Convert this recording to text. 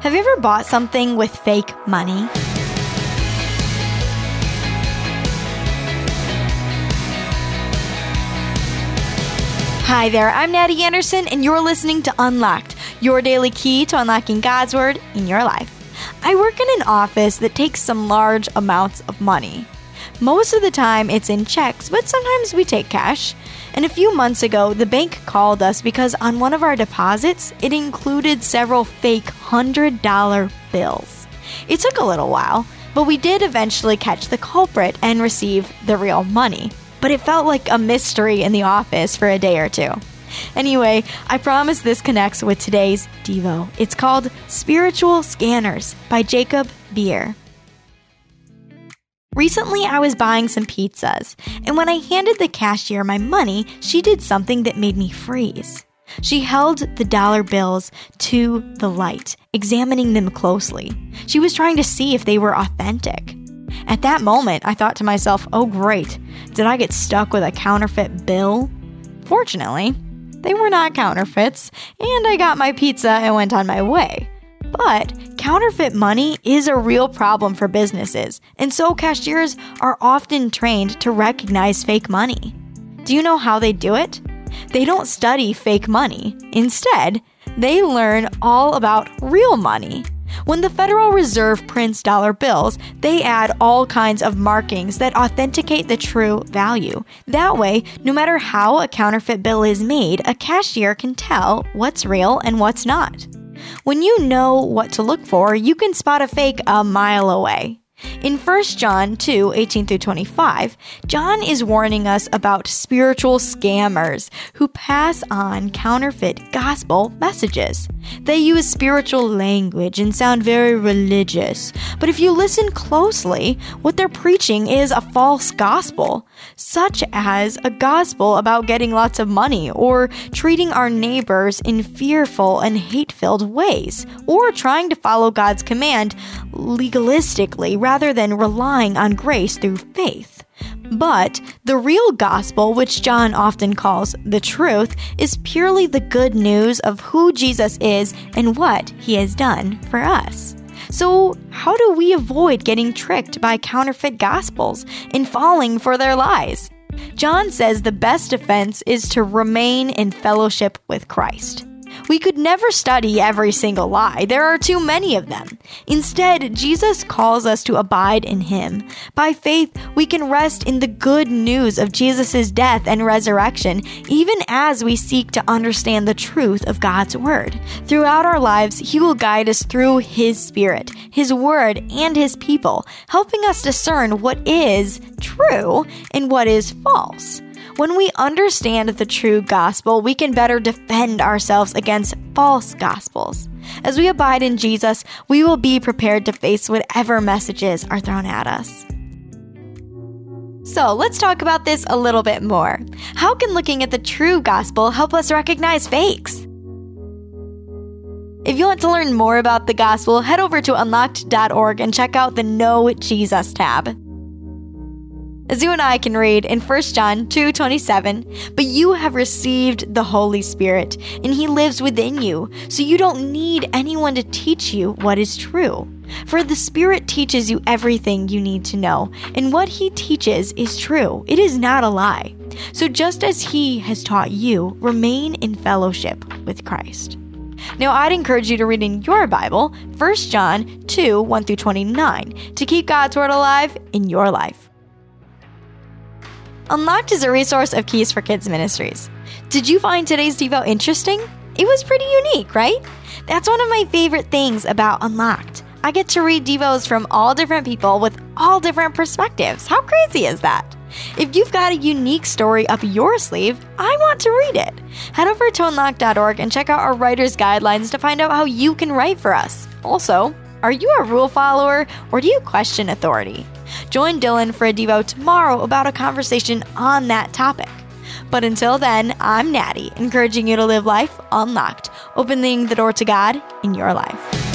Have you ever bought something with fake money? Hi there, I'm Natty Anderson, and you're listening to Unlocked, your daily key to unlocking God's Word in your life. I work in an office that takes some large amounts of money. Most of the time, it's in checks, but sometimes we take cash. And a few months ago, the bank called us because on one of our deposits, it included several fake $100 bills. It took a little while, but we did eventually catch the culprit and receive the real money but it felt like a mystery in the office for a day or two. Anyway, I promise this connects with today's Devo. It's called Spiritual Scammers by Jacob Beer. Recently, I was buying some pizzas, and when I handed the cashier my money, she did something that made me freeze. She held the dollar bills to the light, examining them closely. She was trying to see if they were authentic. At that moment, I thought to myself, oh great, did I get stuck with a counterfeit bill? Fortunately, they were not counterfeits, and I got my pizza and went on my way. But counterfeit money is a real problem for businesses, and so cashiers are often trained to recognize fake money. Do you know how they do it? They don't study fake money. Instead, they learn all about real money. When the Federal Reserve prints dollar bills, they add all kinds of markings that authenticate the true value. That way, no matter how a counterfeit bill is made, a cashier can tell what's real and what's not. When you know what to look for, you can spot a fake a mile away. In 1 John 2 18 through 25, John is warning us about spiritual scammers who pass on counterfeit gospel messages. They use spiritual language and sound very religious, but if you listen closely, what they're preaching is a false gospel, such as a gospel about getting lots of money or treating our neighbors in fearful and hate filled ways, or trying to follow God's command legalistically rather than relying on grace through faith. But the real gospel, which John often calls the truth, is purely the good news of who Jesus is and what he has done for us. So, how do we avoid getting tricked by counterfeit gospels and falling for their lies? John says the best defense is to remain in fellowship with Christ. We could never study every single lie, there are too many of them. Instead, Jesus calls us to abide in Him. By faith, we can rest in the good news of Jesus' death and resurrection, even as we seek to understand the truth of God's Word. Throughout our lives, He will guide us through His Spirit, His Word, and His people, helping us discern what is true and what is false. When we understand the true gospel, we can better defend ourselves against false gospels. As we abide in Jesus, we will be prepared to face whatever messages are thrown at us. So let's talk about this a little bit more. How can looking at the true gospel help us recognize fakes? If you want to learn more about the gospel, head over to unlocked.org and check out the Know Jesus tab. As you and I can read in 1 John 2:27, "But you have received the Holy Spirit, and he lives within you, so you don't need anyone to teach you what is true." For the Spirit teaches you everything you need to know, and what He teaches is true. It is not a lie. So just as He has taught you, remain in fellowship with Christ. Now, I'd encourage you to read in your Bible 1 John 2 1 through 29 to keep God's Word alive in your life. Unlocked is a resource of Keys for Kids Ministries. Did you find today's Devo interesting? It was pretty unique, right? That's one of my favorite things about Unlocked. I get to read Devos from all different people with all different perspectives. How crazy is that? If you've got a unique story up your sleeve, I want to read it. Head over to unlocked.org and check out our writer's guidelines to find out how you can write for us. Also, are you a rule follower or do you question authority? Join Dylan for a Devo tomorrow about a conversation on that topic. But until then, I'm Natty, encouraging you to live life unlocked, opening the door to God in your life.